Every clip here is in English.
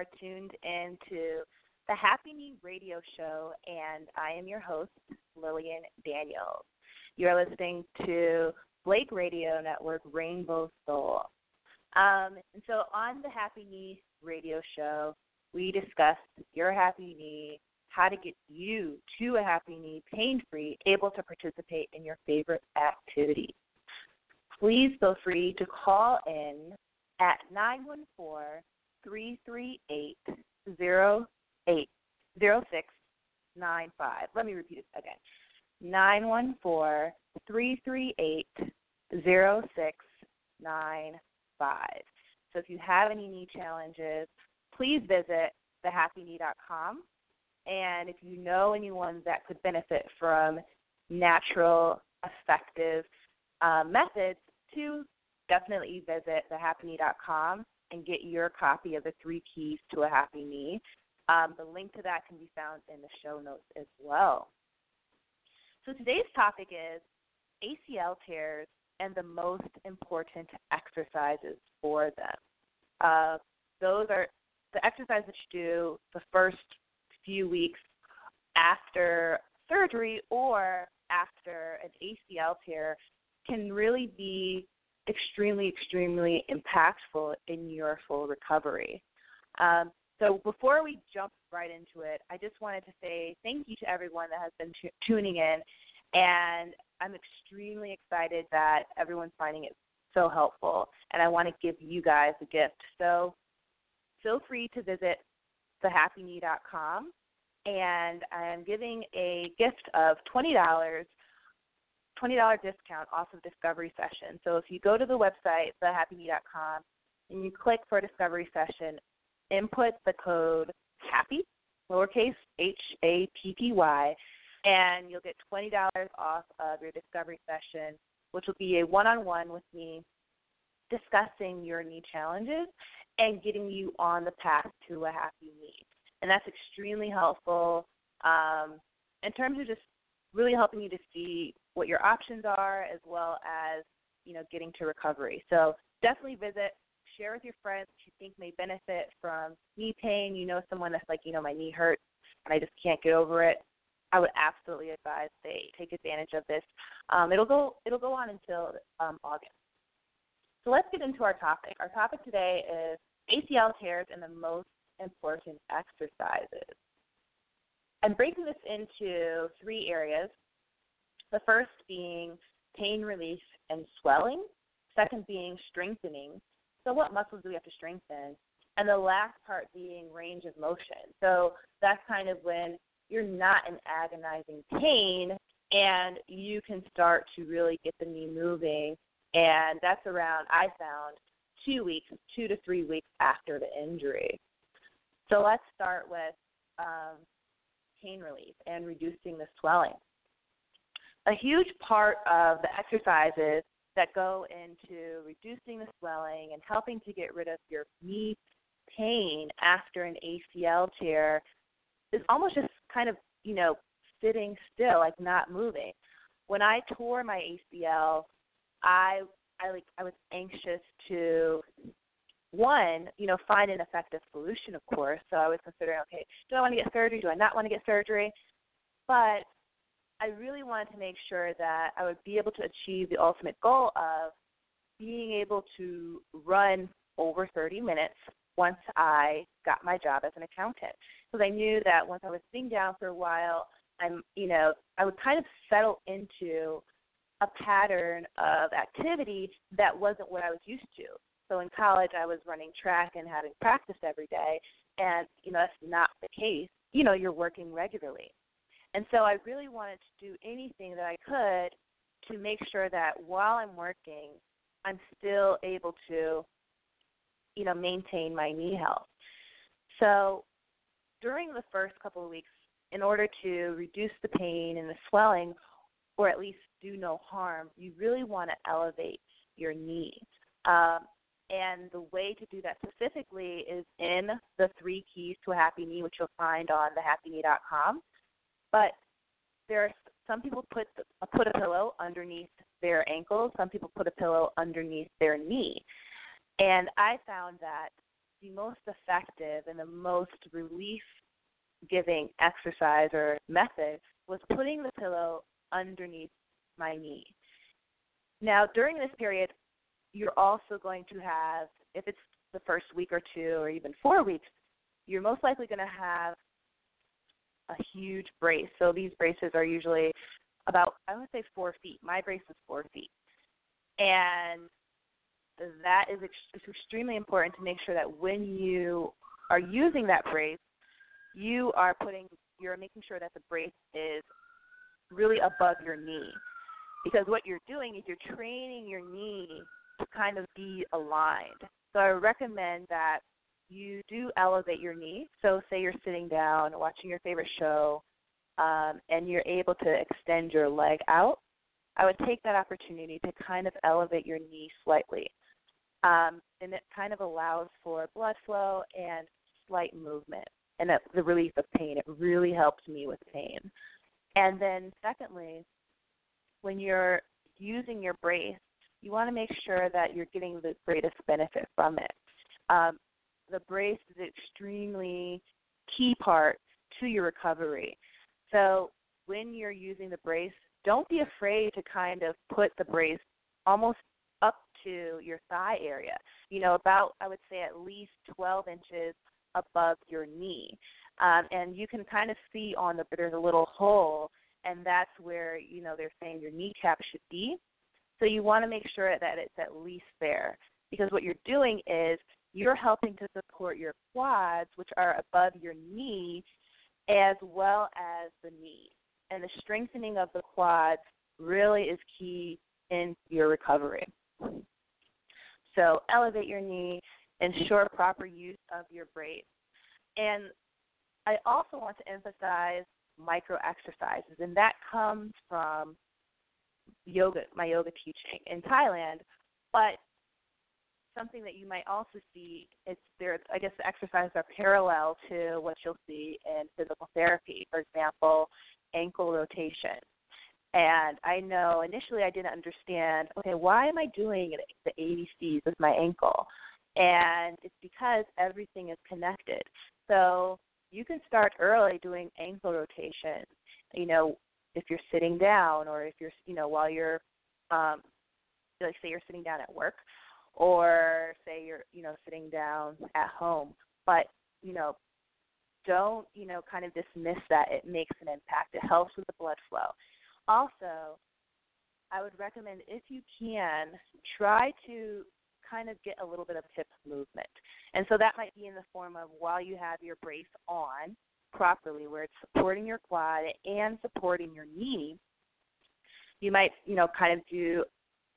are tuned into the Happy Knee Radio Show, and I am your host, Lillian Daniels. You are listening to Blake Radio Network Rainbow Soul. Um, and so on the Happy Knee Radio Show, we discuss your happy knee, how to get you to a happy knee pain free, able to participate in your favorite activity. Please feel free to call in at 914 338 0695. Let me repeat it again 914 338 0695. So if you have any knee challenges, please visit thehappyknee.com. And if you know anyone that could benefit from natural, effective uh, methods to definitely visit thehappyknee.com and get your copy of the three keys to a happy knee. Um, the link to that can be found in the show notes as well. So today's topic is ACL tears and the most important exercises for them. Uh, those are the exercises that you do the first few weeks after surgery or after an ACL tear can really be extremely, extremely impactful in your full recovery. Um, so before we jump right into it, I just wanted to say thank you to everyone that has been t- tuning in, and I'm extremely excited that everyone's finding it so helpful, and I want to give you guys a gift. So feel free to visit thehappyknee.com, and I'm giving a gift of twenty dollars $20 discount off of Discovery Session. So if you go to the website, thehappyknee.com, and you click for a Discovery Session, input the code HAPPY, lowercase h a p p y, and you'll get $20 off of your Discovery Session, which will be a one on one with me discussing your knee challenges and getting you on the path to a happy knee. And that's extremely helpful um, in terms of just really helping you to see what your options are as well as you know getting to recovery. So definitely visit share with your friends you think may benefit from knee pain. You know someone that's like you know my knee hurts and i just can't get over it. I would absolutely advise they take advantage of this. Um, it'll go it'll go on until um, august. So let's get into our topic. Our topic today is acl tears and the most important exercises. I'm breaking this into three areas the first being pain relief and swelling, second being strengthening. So, what muscles do we have to strengthen? And the last part being range of motion. So, that's kind of when you're not in agonizing pain and you can start to really get the knee moving. And that's around, I found, two weeks, two to three weeks after the injury. So, let's start with um, pain relief and reducing the swelling a huge part of the exercises that go into reducing the swelling and helping to get rid of your knee pain after an ACL tear is almost just kind of, you know, sitting still, like not moving. When I tore my ACL, I I like I was anxious to one, you know, find an effective solution, of course. So I was considering, okay, do I want to get surgery? Do I not want to get surgery? But I really wanted to make sure that I would be able to achieve the ultimate goal of being able to run over 30 minutes once I got my job as an accountant. Because I knew that once I was sitting down for a while, I'm, you know, I would kind of settle into a pattern of activity that wasn't what I was used to. So in college, I was running track and having practice every day, and you know that's not the case. You know, you're working regularly, and so I really wanted to do anything that I could to make sure that while I'm working, I'm still able to, you know, maintain my knee health. So during the first couple of weeks, in order to reduce the pain and the swelling, or at least do no harm, you really want to elevate your knee. Um, and the way to do that specifically is in the three keys to a happy knee, which you'll find on thehappyknee.com. But there are some people put put a pillow underneath their ankles. Some people put a pillow underneath their knee. And I found that the most effective and the most relief giving exercise or method was putting the pillow underneath my knee. Now, during this period, you're also going to have, if it's the first week or two or even four weeks, you're most likely going to have a huge brace. So these braces are usually about, I would say, four feet. My brace is four feet. And that is ex- extremely important to make sure that when you are using that brace, you are putting, you're making sure that the brace is really above your knee. Because what you're doing is you're training your knee to kind of be aligned. So I recommend that you do elevate your knee. So say you're sitting down watching your favorite show um, and you're able to extend your leg out. I would take that opportunity to kind of elevate your knee slightly. Um, and it kind of allows for blood flow and slight movement and the relief of pain. It really helps me with pain. And then, secondly, when you're using your brace, you want to make sure that you're getting the greatest benefit from it. Um, the brace is an extremely key part to your recovery. So when you're using the brace, don't be afraid to kind of put the brace almost up to your thigh area. You know, about I would say at least 12 inches above your knee. Um, and you can kind of see on the there's a little hole, and that's where you know they're saying your kneecap should be. So you want to make sure that it's at least there because what you're doing is you're helping to support your quads, which are above your knee, as well as the knee. And the strengthening of the quads really is key in your recovery. So elevate your knee, ensure proper use of your brace. And I also want to emphasize micro exercises, and that comes from yoga, my yoga teaching in Thailand. But something that you might also see is there. I guess the exercises are parallel to what you'll see in physical therapy. For example, ankle rotation. And I know initially I didn't understand. Okay, why am I doing the ABCs with my ankle? And it's because everything is connected. So you can start early doing ankle rotation. You know, if you're sitting down or if you're you know while you're um like say you're sitting down at work or say you're you know sitting down at home. But you know don't you know kind of dismiss that it makes an impact. It helps with the blood flow. Also i would recommend if you can try to kind of get a little bit of hip movement. And so that might be in the form of while you have your brace on properly where it's supporting your quad and supporting your knee, you might, you know, kind of do,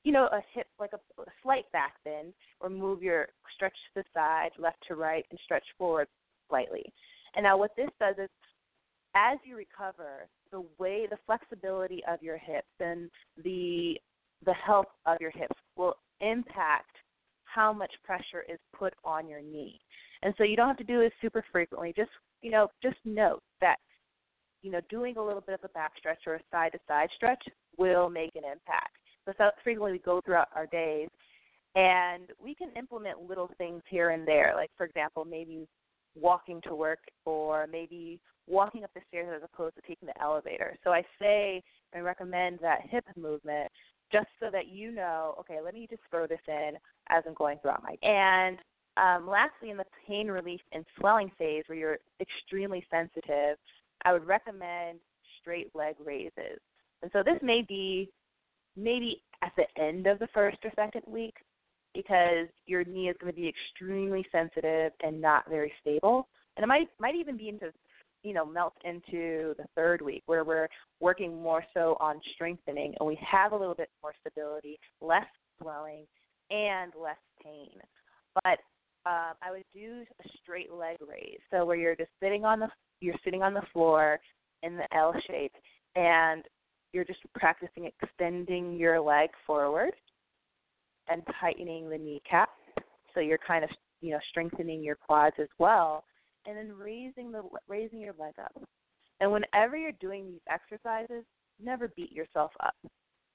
you know, a hip like a, a slight back bend or move your stretch to the side, left to right, and stretch forward slightly. And now what this does is as you recover, the way the flexibility of your hips and the the health of your hips will impact how much pressure is put on your knee. And so you don't have to do this super frequently. Just you know, just note that, you know, doing a little bit of a back stretch or a side to side stretch will make an impact. So frequently we go throughout our days, and we can implement little things here and there. Like for example, maybe walking to work, or maybe walking up the stairs as opposed to taking the elevator. So I say and recommend that hip movement just so that you know, okay, let me just throw this in as I'm going throughout my and um, lastly, in the pain relief and swelling phase where you're extremely sensitive, I would recommend straight leg raises. And so this may be maybe at the end of the first or second week because your knee is going to be extremely sensitive and not very stable. And it might might even be into you know melt into the third week where we're working more so on strengthening and we have a little bit more stability, less swelling, and less pain. But um, I would do a straight leg raise, so where you're just sitting on the you're sitting on the floor in the L shape, and you're just practicing extending your leg forward and tightening the kneecap. So you're kind of you know strengthening your quads as well, and then raising the raising your leg up. And whenever you're doing these exercises, never beat yourself up.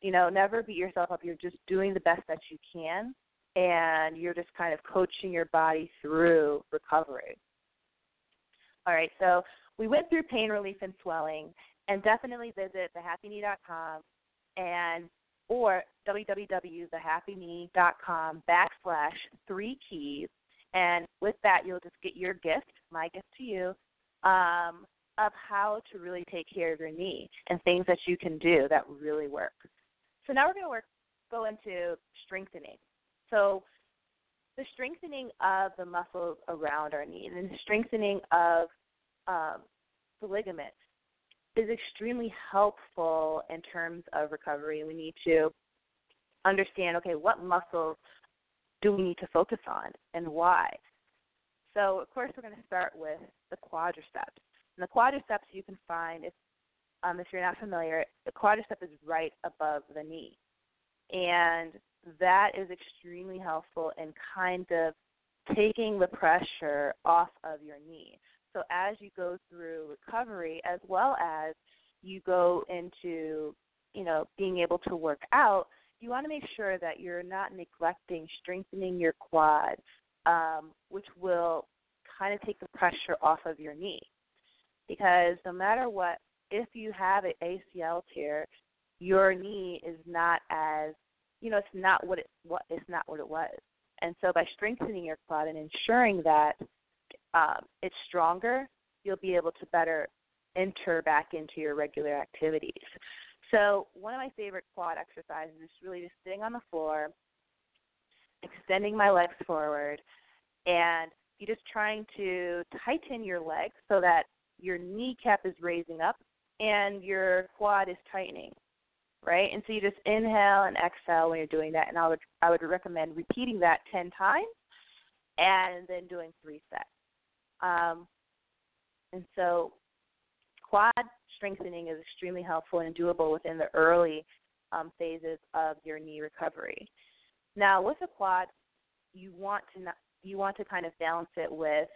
You know, never beat yourself up. You're just doing the best that you can and you're just kind of coaching your body through recovery. All right, so we went through pain relief and swelling, and definitely visit thehappyknee.com and or www.thehappyknee.com backslash three keys, and with that you'll just get your gift, my gift to you, um, of how to really take care of your knee and things that you can do that really work. So now we're going to work go into strengthening. So the strengthening of the muscles around our knee and the strengthening of um, the ligaments is extremely helpful in terms of recovery. We need to understand okay, what muscles do we need to focus on and why? So, of course, we're going to start with the quadriceps. And the quadriceps you can find, if, um, if you're not familiar, the quadriceps is right above the knee. And that is extremely helpful in kind of taking the pressure off of your knee. So as you go through recovery, as well as you go into, you know, being able to work out, you want to make sure that you're not neglecting strengthening your quad, um, which will kind of take the pressure off of your knee. Because no matter what, if you have an ACL tear, your knee is not as you know, it's not what it what it's not what it was. And so by strengthening your quad and ensuring that um, it's stronger, you'll be able to better enter back into your regular activities. So one of my favorite quad exercises is really just sitting on the floor, extending my legs forward, and you're just trying to tighten your legs so that your kneecap is raising up and your quad is tightening right? And so you just inhale and exhale when you're doing that, and I would I would recommend repeating that ten times, and then doing three sets. Um, and so quad strengthening is extremely helpful and doable within the early um, phases of your knee recovery. Now, with a quad, you want to not, you want to kind of balance it with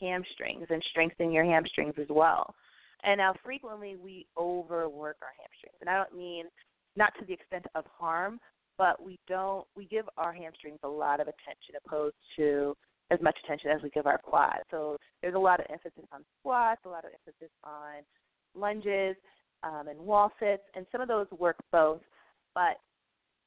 hamstrings and strengthen your hamstrings as well. And now frequently we overwork our hamstrings. And I don't mean not to the extent of harm, but we don't we give our hamstrings a lot of attention opposed to as much attention as we give our quads. So there's a lot of emphasis on squats, a lot of emphasis on lunges um, and wall sits, and some of those work both. But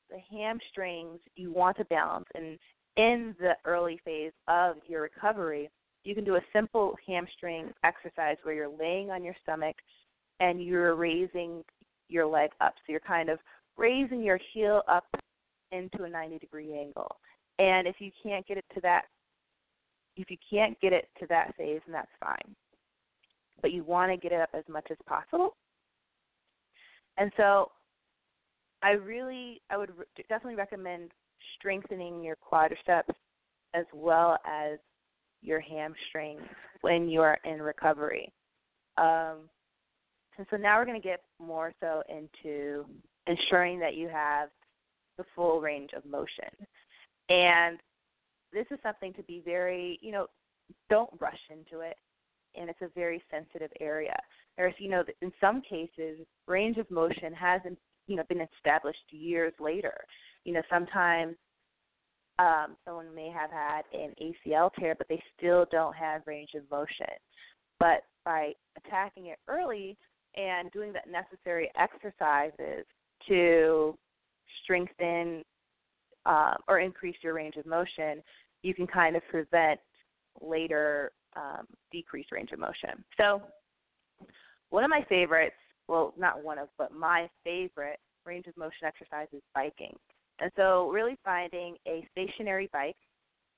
the hamstrings you want to balance, and in the early phase of your recovery, you can do a simple hamstring exercise where you're laying on your stomach and you're raising your leg up. So you're kind of raising your heel up into a 90 degree angle. And if you can't get it to that if you can't get it to that phase, then that's fine. But you want to get it up as much as possible. And so I really I would definitely recommend strengthening your quadriceps as well as your hamstrings when you are in recovery. Um, and so now we're going to get more so into ensuring that you have the full range of motion. And this is something to be very, you know, don't rush into it. And it's a very sensitive area. There's, you know, in some cases, range of motion hasn't, you know been established years later. You know, sometimes um, someone may have had an ACL tear, but they still don't have range of motion. But by attacking it early and doing the necessary exercises to strengthen uh, or increase your range of motion, you can kind of prevent later um, decreased range of motion. So, one of my favorites, well, not one of, but my favorite range of motion exercise is biking. And so, really finding a stationary bike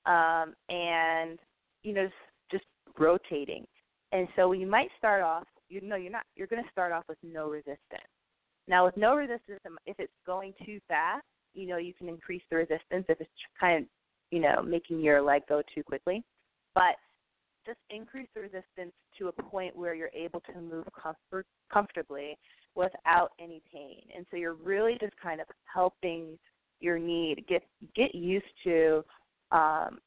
um, and, you know, just rotating. And so, you might start off, you know, you're not, you're going to start off with no resistance. Now, with no resistance, if it's going too fast, you know, you can increase the resistance if it's kind of, you know, making your leg go too quickly. But just increase the resistance to a point where you're able to move comfort, comfortably without any pain. And so you're really just kind of helping your knee to get get used to um,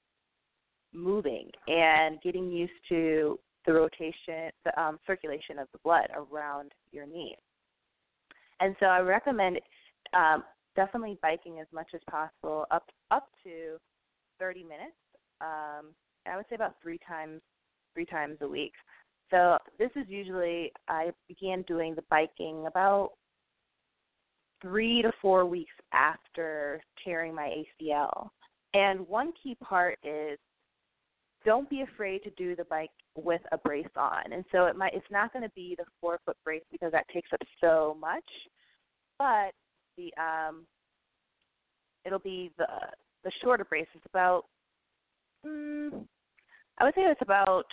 moving and getting used to the rotation, the um, circulation of the blood around your knee. And so I recommend um, definitely biking as much as possible, up up to 30 minutes. Um, I would say about three times three times a week. So this is usually I began doing the biking about three to four weeks after tearing my ACL. And one key part is don't be afraid to do the bike with a brace on. And so it might it's not going to be the four foot brace because that takes up so much, but the um it'll be the the shorter brace. It's about mm, I would say it's about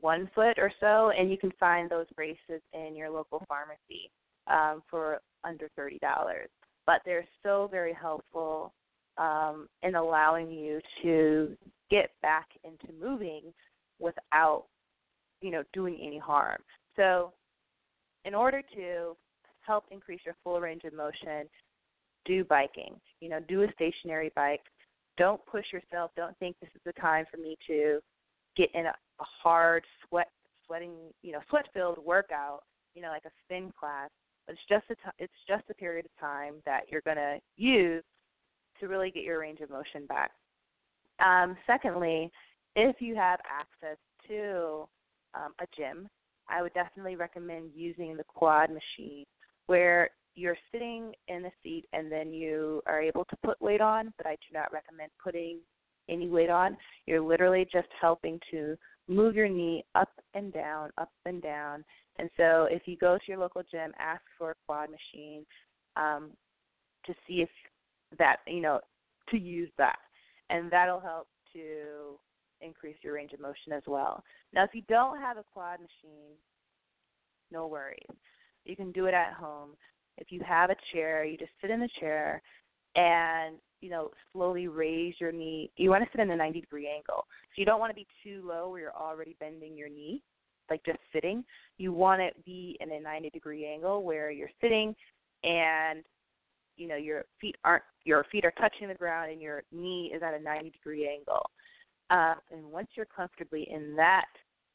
one foot or so, and you can find those braces in your local pharmacy um, for under thirty dollars. But they're so very helpful um, in allowing you to get back into moving without, you know, doing any harm. So, in order to help increase your full range of motion, do biking. You know, do a stationary bike don't push yourself. Don't think this is the time for me to get in a, a hard sweat, sweating, you know, sweat-filled workout. You know, like a spin class. But it's just a t- it's just a period of time that you're going to use to really get your range of motion back. Um, secondly, if you have access to um, a gym, I would definitely recommend using the quad machine, where you're sitting in the seat and then you are able to put weight on, but I do not recommend putting any weight on. You're literally just helping to move your knee up and down, up and down. And so if you go to your local gym, ask for a quad machine um, to see if that, you know, to use that. And that'll help to increase your range of motion as well. Now, if you don't have a quad machine, no worries. You can do it at home. If you have a chair, you just sit in the chair and you know slowly raise your knee. You want to sit in a 90 degree angle. So you don't want to be too low where you're already bending your knee, like just sitting. You want to be in a 90 degree angle where you're sitting and you know your feet aren't your feet are touching the ground and your knee is at a 90 degree angle. Uh, and once you're comfortably in that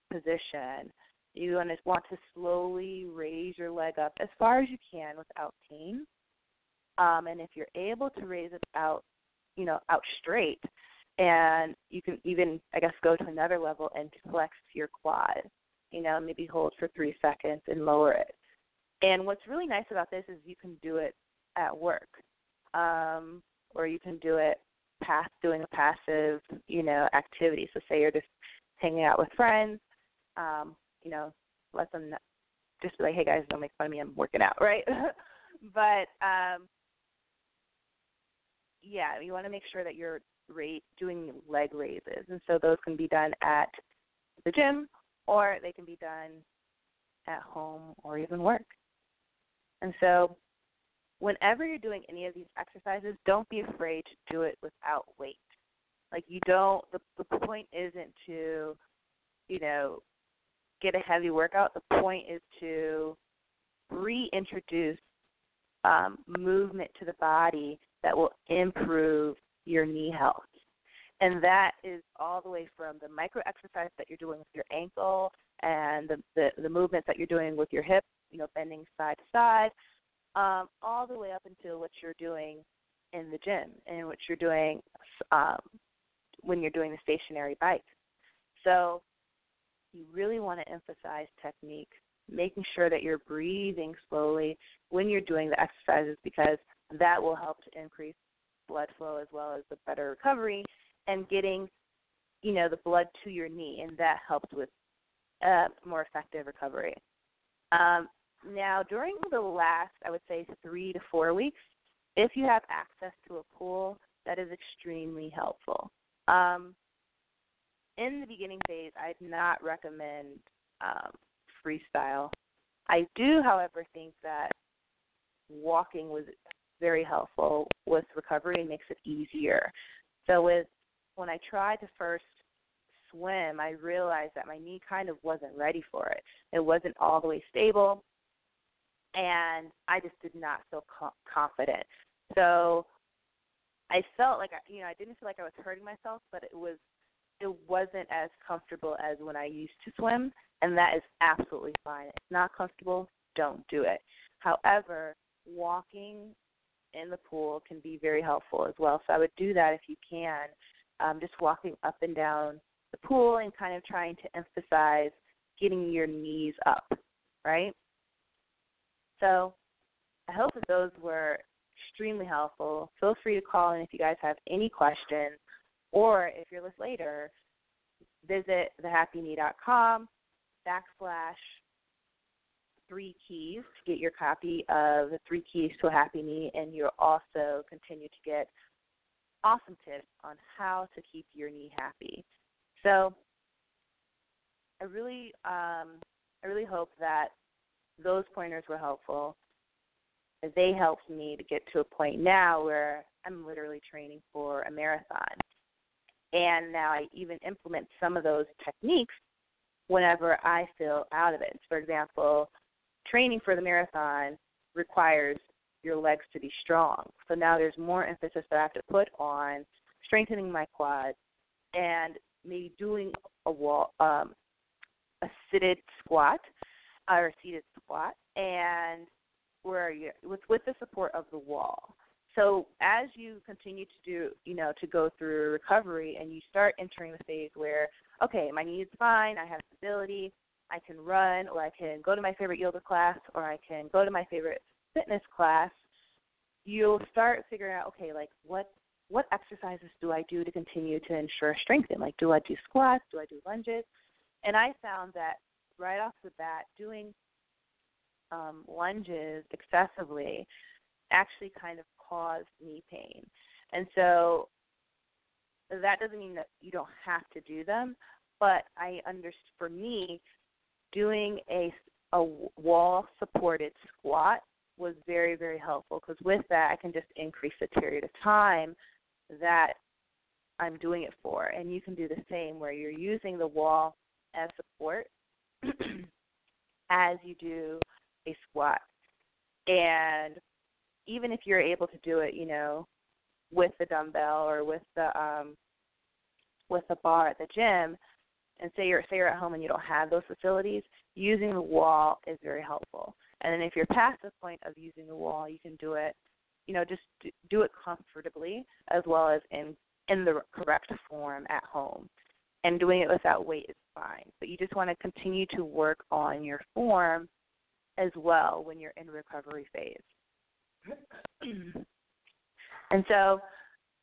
position, you want to want to slowly raise your leg up as far as you can without pain. Um, and if you're able to raise it out, you know, out straight, and you can even, I guess, go to another level and flex your quad. You know, maybe hold for three seconds and lower it. And what's really nice about this is you can do it at work, um, or you can do it past doing a passive, you know, activity. So say you're just hanging out with friends, um, you know, let them just be like, hey guys, don't make fun of me, I'm working out, right? but um, yeah, you want to make sure that you're rate doing leg raises, and so those can be done at the gym or they can be done at home or even work. And so, whenever you're doing any of these exercises, don't be afraid to do it without weight. Like you don't. The the point isn't to, you know, get a heavy workout. The point is to reintroduce um, movement to the body that will improve your knee health. And that is all the way from the micro exercise that you're doing with your ankle and the, the, the movements that you're doing with your hip, you know, bending side to side, um, all the way up until what you're doing in the gym and what you're doing um, when you're doing the stationary bike. So you really want to emphasize technique, making sure that you're breathing slowly when you're doing the exercises because that will help to increase blood flow as well as the better recovery and getting you know the blood to your knee and that helps with uh, more effective recovery. Um, now during the last i would say three to four weeks if you have access to a pool that is extremely helpful. Um, in the beginning phase i'd not recommend um, freestyle i do however think that walking was very helpful with recovery and makes it easier. So with when I tried to first swim, I realized that my knee kind of wasn't ready for it. It wasn't all the way stable, and I just did not feel co- confident. So I felt like I, you know I didn't feel like I was hurting myself, but it was it wasn't as comfortable as when I used to swim, and that is absolutely fine. If it's not comfortable, don't do it. However, walking in the pool can be very helpful as well. So I would do that if you can, um, just walking up and down the pool and kind of trying to emphasize getting your knees up, right? So I hope that those were extremely helpful. Feel free to call in if you guys have any questions, or if you're listening later, visit thehappyknee.com backslash three keys to get your copy of the three keys to a happy knee, and you'll also continue to get awesome tips on how to keep your knee happy. So I really, um, I really hope that those pointers were helpful. They helped me to get to a point now where I'm literally training for a marathon. And now I even implement some of those techniques whenever I feel out of it. For example, training for the marathon requires your legs to be strong. So now there's more emphasis that I have to put on strengthening my quads and maybe doing a wall um, a seated squat or a seated squat and where you with with the support of the wall. So as you continue to do, you know, to go through recovery and you start entering the phase where, okay, my knee is fine, I have stability, I can run, or I can go to my favorite yoga class, or I can go to my favorite fitness class, you'll start figuring out, okay, like what what exercises do I do to continue to ensure strength in? Like, do I do squats? Do I do lunges? And I found that right off the bat, doing um, lunges excessively actually kind of caused knee pain. And so that doesn't mean that you don't have to do them, but I understand for me, doing a a wall supported squat was very very helpful because with that I can just increase the period of time that I'm doing it for and you can do the same where you're using the wall as support as you do a squat and even if you're able to do it you know with the dumbbell or with the um with the bar at the gym and say you're say you're at home and you don't have those facilities, using the wall is very helpful. And then if you're past the point of using the wall, you can do it, you know, just do it comfortably as well as in in the correct form at home. And doing it without weight is fine. But you just want to continue to work on your form as well when you're in recovery phase. And so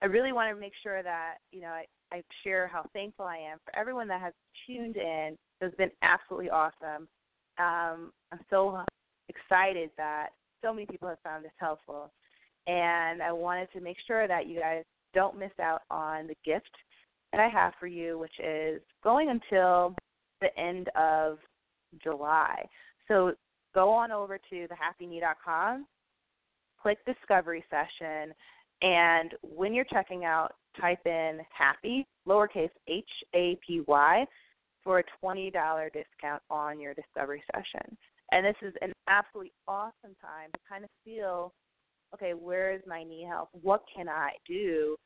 I really want to make sure that, you know, I, I share how thankful I am for everyone that has tuned in. It's been absolutely awesome. Um, I'm so excited that so many people have found this helpful. And I wanted to make sure that you guys don't miss out on the gift that I have for you, which is going until the end of July. So go on over to thehappyknee.com, click Discovery Session, and when you're checking out, type in happy, lowercase h a p y, for a $20 discount on your discovery session. And this is an absolutely awesome time to kind of feel okay, where is my knee health? What can I do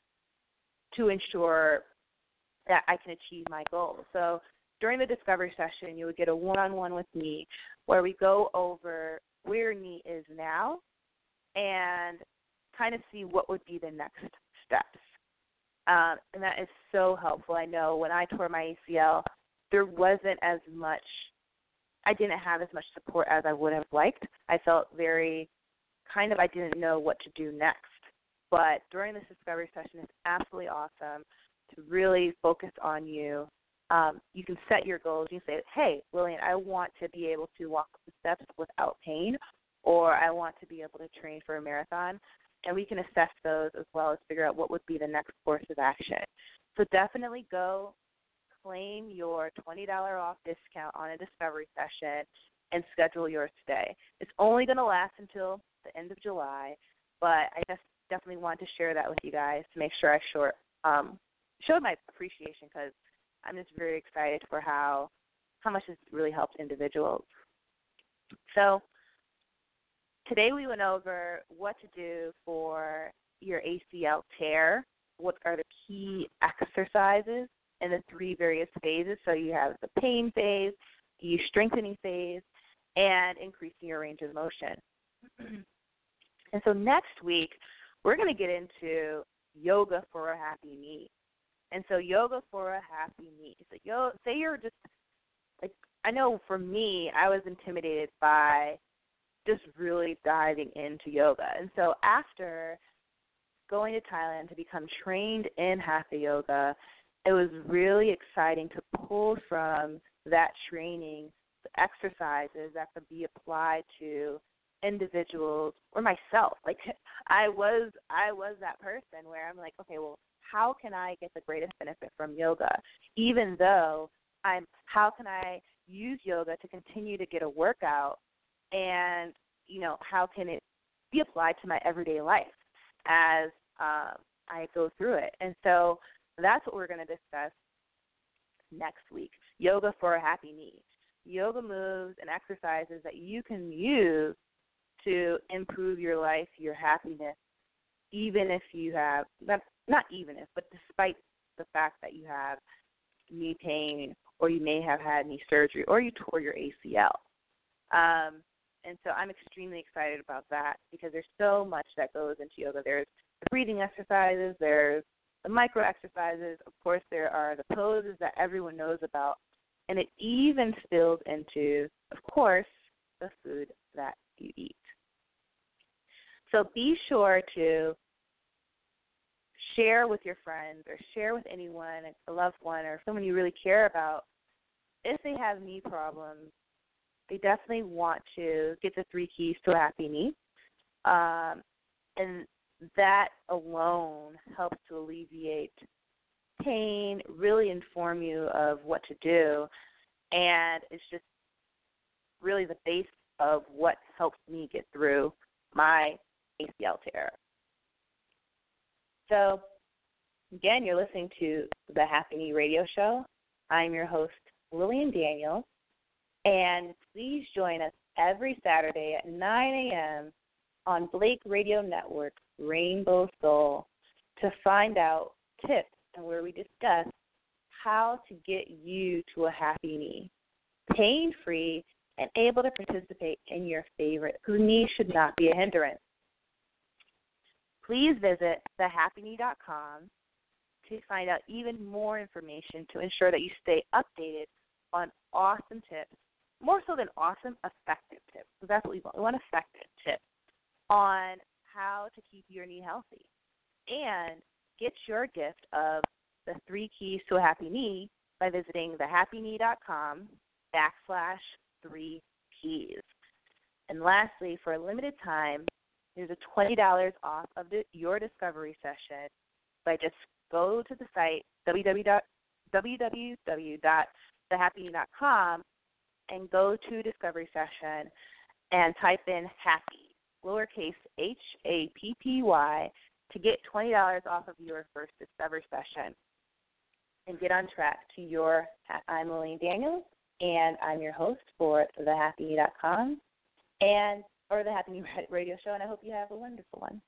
to ensure that I can achieve my goals? So during the discovery session, you would get a one on one with me where we go over where your knee is now and kind of see what would be the next steps. Um, and that is so helpful. I know when I tore my ACL, there wasn't as much, I didn't have as much support as I would have liked. I felt very kind of, I didn't know what to do next. But during this discovery session, it's absolutely awesome to really focus on you. Um, you can set your goals. You can say, hey, Lillian, I want to be able to walk the steps without pain, or I want to be able to train for a marathon and we can assess those as well as figure out what would be the next course of action. So definitely go claim your $20 off discount on a discovery session and schedule yours today. It's only going to last until the end of July, but I just definitely want to share that with you guys to make sure I short, um, showed my appreciation because I'm just very excited for how how much it's really helped individuals. So Today we went over what to do for your ACL tear, what are the key exercises in the three various phases. So you have the pain phase, the strengthening phase, and increasing your range of motion. and so next week, we're going to get into yoga for a happy knee. And so yoga for a happy knee. So yo, say you're just like I know for me, I was intimidated by just really diving into yoga. And so after going to Thailand to become trained in hatha yoga, it was really exciting to pull from that training the exercises that could be applied to individuals or myself. Like I was I was that person where I'm like, okay, well, how can I get the greatest benefit from yoga? Even though I'm how can I use yoga to continue to get a workout and you know how can it be applied to my everyday life as um, I go through it. And so that's what we're going to discuss next week. Yoga for a happy knee. Yoga moves and exercises that you can use to improve your life, your happiness, even if you have not not even if, but despite the fact that you have knee pain or you may have had knee surgery or you tore your ACL. Um, and so I'm extremely excited about that because there's so much that goes into yoga. There's the breathing exercises, there's the micro exercises, of course, there are the poses that everyone knows about, and it even spills into, of course, the food that you eat. So be sure to share with your friends or share with anyone, a loved one, or someone you really care about if they have knee problems they definitely want to get the three keys to a happy. Um, and that alone helps to alleviate pain, really inform you of what to do, and it's just really the base of what helps me get through my ACL tear. So, again, you're listening to the Happy Knee Radio Show. I'm your host, Lillian Daniels. And please join us every Saturday at 9 a.m. on Blake Radio Network, Rainbow Soul, to find out tips and where we discuss how to get you to a happy knee, pain free, and able to participate in your favorite, whose knee should not be a hindrance. Please visit thehappyknee.com to find out even more information to ensure that you stay updated on awesome tips more so than awesome, effective tips. So that's what we want. We want effective tips on how to keep your knee healthy. And get your gift of the three keys to a happy knee by visiting thehappyknee.com backslash three keys. And lastly, for a limited time, there's a $20 off of the, your discovery session by just go to the site www.thehappyknee.com and go to Discovery Session and type in happy, lowercase h a p p y, to get $20 off of your first Discovery Session and get on track to your. I'm Lillian Daniels, and I'm your host for thehappyknee.com and or the Happy Radio Show, and I hope you have a wonderful one.